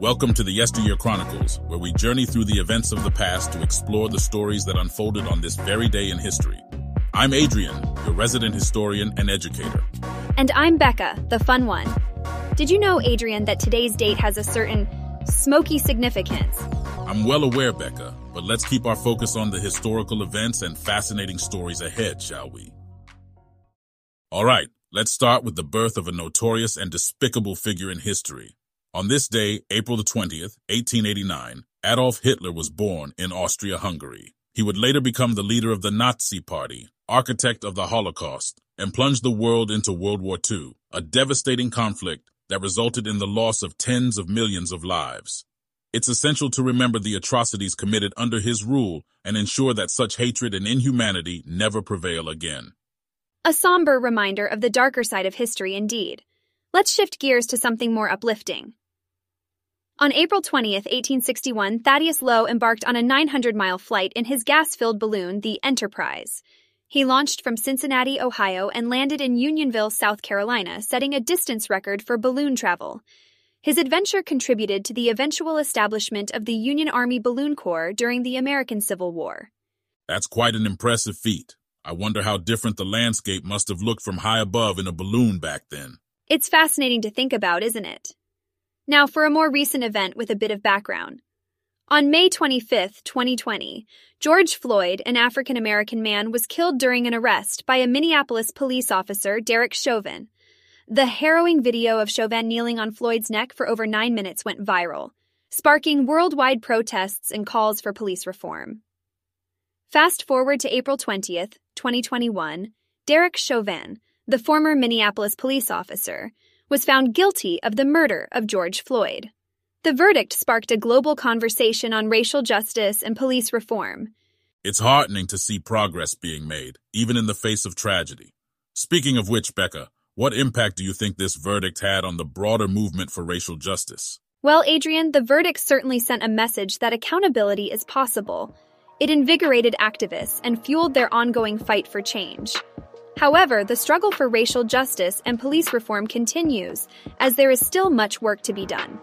Welcome to the Yesteryear Chronicles, where we journey through the events of the past to explore the stories that unfolded on this very day in history. I'm Adrian, your resident historian and educator. And I'm Becca, the fun one. Did you know, Adrian, that today's date has a certain smoky significance? I'm well aware, Becca, but let's keep our focus on the historical events and fascinating stories ahead, shall we? All right, let's start with the birth of a notorious and despicable figure in history. On this day, April the 20th, 1889, Adolf Hitler was born in Austria-Hungary. He would later become the leader of the Nazi Party, architect of the Holocaust, and plunge the world into World War II, a devastating conflict that resulted in the loss of tens of millions of lives. It's essential to remember the atrocities committed under his rule and ensure that such hatred and inhumanity never prevail again. A somber reminder of the darker side of history, indeed. Let's shift gears to something more uplifting. On April 20, 1861, Thaddeus Lowe embarked on a 900 mile flight in his gas filled balloon, the Enterprise. He launched from Cincinnati, Ohio, and landed in Unionville, South Carolina, setting a distance record for balloon travel. His adventure contributed to the eventual establishment of the Union Army Balloon Corps during the American Civil War. That's quite an impressive feat. I wonder how different the landscape must have looked from high above in a balloon back then. It's fascinating to think about, isn't it? Now, for a more recent event with a bit of background. On May 25, 2020, George Floyd, an African American man, was killed during an arrest by a Minneapolis police officer, Derek Chauvin. The harrowing video of Chauvin kneeling on Floyd's neck for over nine minutes went viral, sparking worldwide protests and calls for police reform. Fast forward to April 20th, 2021, Derek Chauvin, the former Minneapolis police officer, was found guilty of the murder of George Floyd. The verdict sparked a global conversation on racial justice and police reform. It's heartening to see progress being made, even in the face of tragedy. Speaking of which, Becca, what impact do you think this verdict had on the broader movement for racial justice? Well, Adrian, the verdict certainly sent a message that accountability is possible it invigorated activists and fueled their ongoing fight for change. However, the struggle for racial justice and police reform continues, as there is still much work to be done.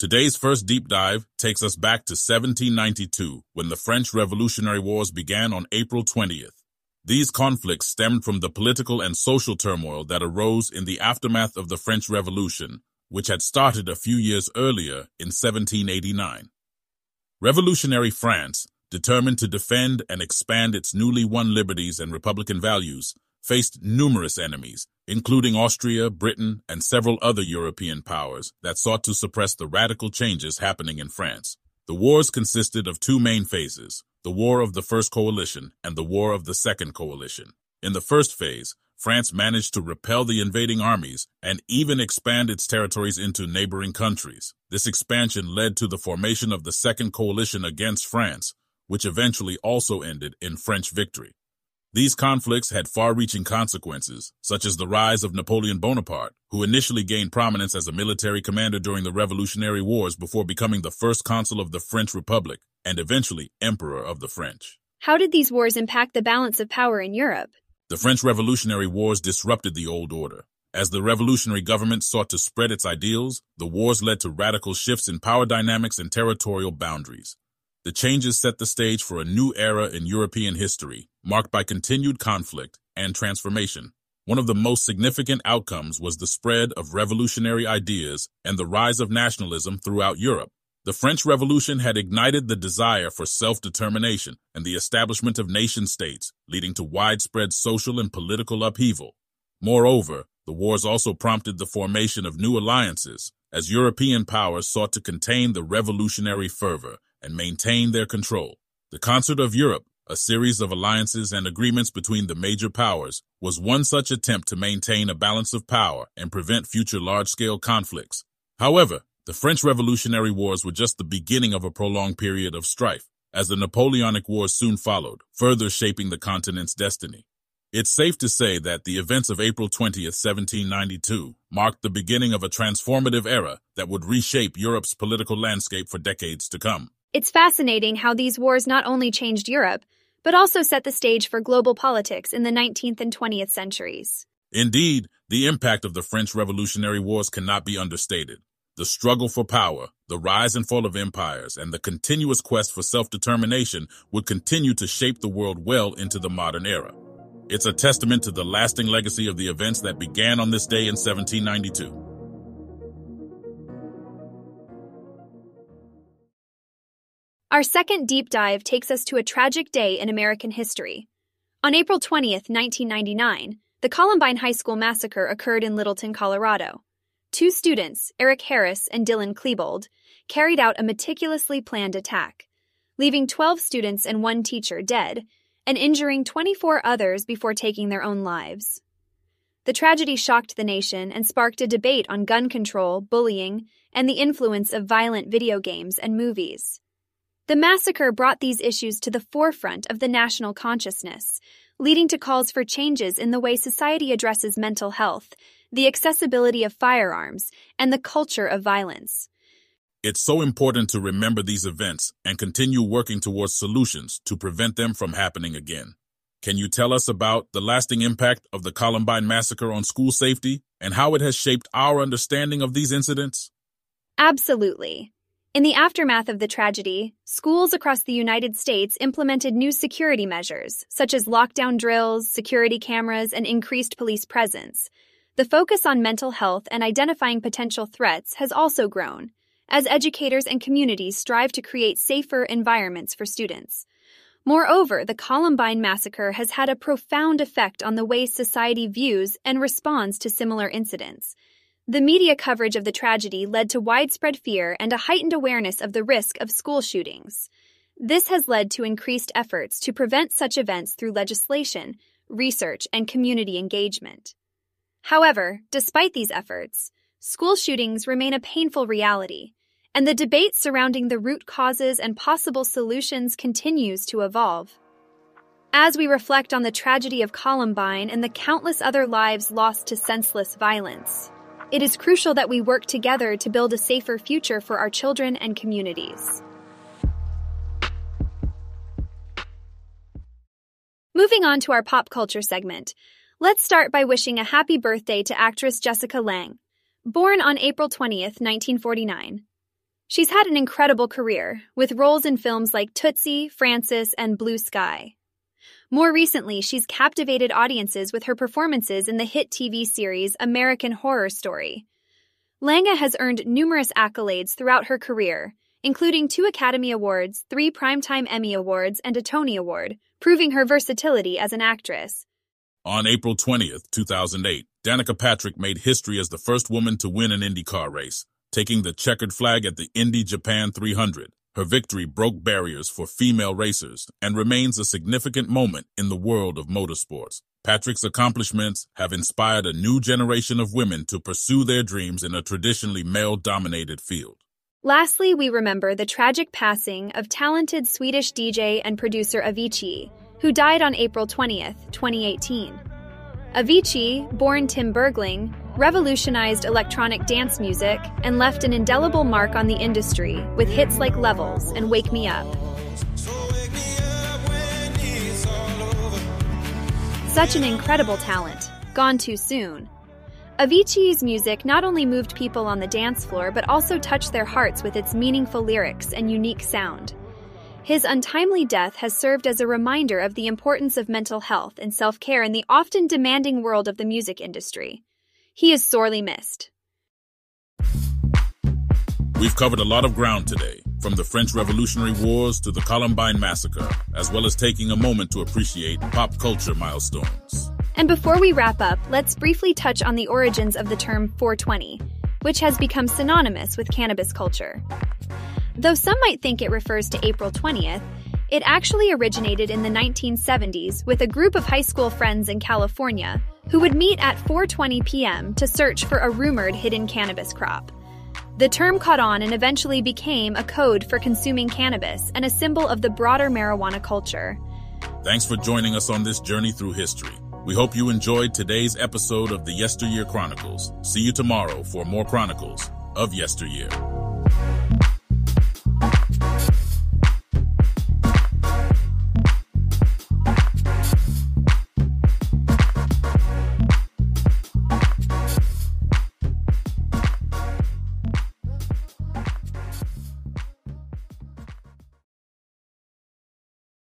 Today's first deep dive takes us back to 1792, when the French Revolutionary Wars began on April 20th. These conflicts stemmed from the political and social turmoil that arose in the aftermath of the French Revolution, which had started a few years earlier in 1789. Revolutionary France, determined to defend and expand its newly won liberties and republican values, faced numerous enemies, including Austria, Britain, and several other European powers that sought to suppress the radical changes happening in France. The wars consisted of two main phases, the War of the First Coalition and the War of the Second Coalition. In the first phase, France managed to repel the invading armies and even expand its territories into neighboring countries. This expansion led to the formation of the Second Coalition against France, which eventually also ended in French victory. These conflicts had far-reaching consequences, such as the rise of Napoleon Bonaparte, who initially gained prominence as a military commander during the Revolutionary Wars before becoming the first consul of the French Republic and eventually emperor of the French. How did these wars impact the balance of power in Europe? The French Revolutionary Wars disrupted the old order. As the revolutionary government sought to spread its ideals, the wars led to radical shifts in power dynamics and territorial boundaries. The changes set the stage for a new era in European history, marked by continued conflict and transformation. One of the most significant outcomes was the spread of revolutionary ideas and the rise of nationalism throughout Europe. The French Revolution had ignited the desire for self-determination and the establishment of nation-states, leading to widespread social and political upheaval. Moreover, the wars also prompted the formation of new alliances, as European powers sought to contain the revolutionary fervor and maintain their control. The Concert of Europe, a series of alliances and agreements between the major powers, was one such attempt to maintain a balance of power and prevent future large-scale conflicts. However, the French Revolutionary Wars were just the beginning of a prolonged period of strife, as the Napoleonic Wars soon followed, further shaping the continent's destiny. It's safe to say that the events of April 20, 1792, marked the beginning of a transformative era that would reshape Europe's political landscape for decades to come. It's fascinating how these wars not only changed Europe, but also set the stage for global politics in the 19th and 20th centuries. Indeed, the impact of the French Revolutionary Wars cannot be understated. The struggle for power, the rise and fall of empires, and the continuous quest for self-determination would continue to shape the world well into the modern era. It's a testament to the lasting legacy of the events that began on this day in 1792. Our second deep dive takes us to a tragic day in American history. On April 20th, 1999, the Columbine High School massacre occurred in Littleton, Colorado. Two students, Eric Harris and Dylan Klebold, carried out a meticulously planned attack, leaving 12 students and one teacher dead and injuring 24 others before taking their own lives. The tragedy shocked the nation and sparked a debate on gun control, bullying, and the influence of violent video games and movies. The massacre brought these issues to the forefront of the national consciousness, leading to calls for changes in the way society addresses mental health the accessibility of firearms, and the culture of violence. It's so important to remember these events and continue working towards solutions to prevent them from happening again. Can you tell us about the lasting impact of the Columbine massacre on school safety and how it has shaped our understanding of these incidents? Absolutely. In the aftermath of the tragedy, schools across the United States implemented new security measures, such as lockdown drills, security cameras, and increased police presence, the focus on mental health and identifying potential threats has also grown, as educators and communities strive to create safer environments for students. Moreover, the Columbine massacre has had a profound effect on the way society views and responds to similar incidents. The media coverage of the tragedy led to widespread fear and a heightened awareness of the risk of school shootings. This has led to increased efforts to prevent such events through legislation, research, and community engagement. However, despite these efforts, school shootings remain a painful reality, and the debate surrounding the root causes and possible solutions continues to evolve. As we reflect on the tragedy of Columbine and the countless other lives lost to senseless violence, it is crucial that we work together to build a safer future for our children and communities. Moving on to our pop culture segment, Let's start by wishing a happy birthday to actress Jessica Lange, born on April 20th, 1949. She's had an incredible career, with roles in films like Tootsie, Frances, and Blue Sky. More recently, she's captivated audiences with her performances in the hit TV series American Horror Story. Lange has earned numerous accolades throughout her career, including two Academy Awards, three Primetime Emmy Awards, and a Tony Award, proving her versatility as an actress. On April 20th, 2008, Danica Patrick made history as the first woman to win an IndyCar race, taking the checkered flag at the Indy Japan 300. Her victory broke barriers for female racers and remains a significant moment in the world of motorsports. Patrick's accomplishments have inspired a new generation of women to pursue their dreams in a traditionally male-dominated field. Lastly, we remember the tragic passing of talented Swedish DJ and producer Avicii, who died on April 20th, 2018. Avicii, born Tim Bergling, revolutionized electronic dance music and left an indelible mark on the industry with hits like Levels and Wake Me Up. Such an incredible talent, gone too soon. Avicii's music not only moved people on the dance floor but also touched their hearts with its meaningful lyrics and unique sound. His untimely death has served as a reminder of the importance of mental health and self care in the often demanding world of the music industry. He is sorely missed. We've covered a lot of ground today, from the French Revolutionary Wars to the Columbine Massacre, as well as taking a moment to appreciate pop culture milestones. And before we wrap up, let's briefly touch on the origins of the term 420, which has become synonymous with cannabis culture. Though some might think it refers to April 20th, it actually originated in the 1970s with a group of high school friends in California who would meet at 4:20 p.m. to search for a rumored hidden cannabis crop. The term caught on and eventually became a code for consuming cannabis and a symbol of the broader marijuana culture. Thanks for joining us on this journey through history. We hope you enjoyed today's episode of the Yesteryear Chronicles. See you tomorrow for more chronicles of yesteryear.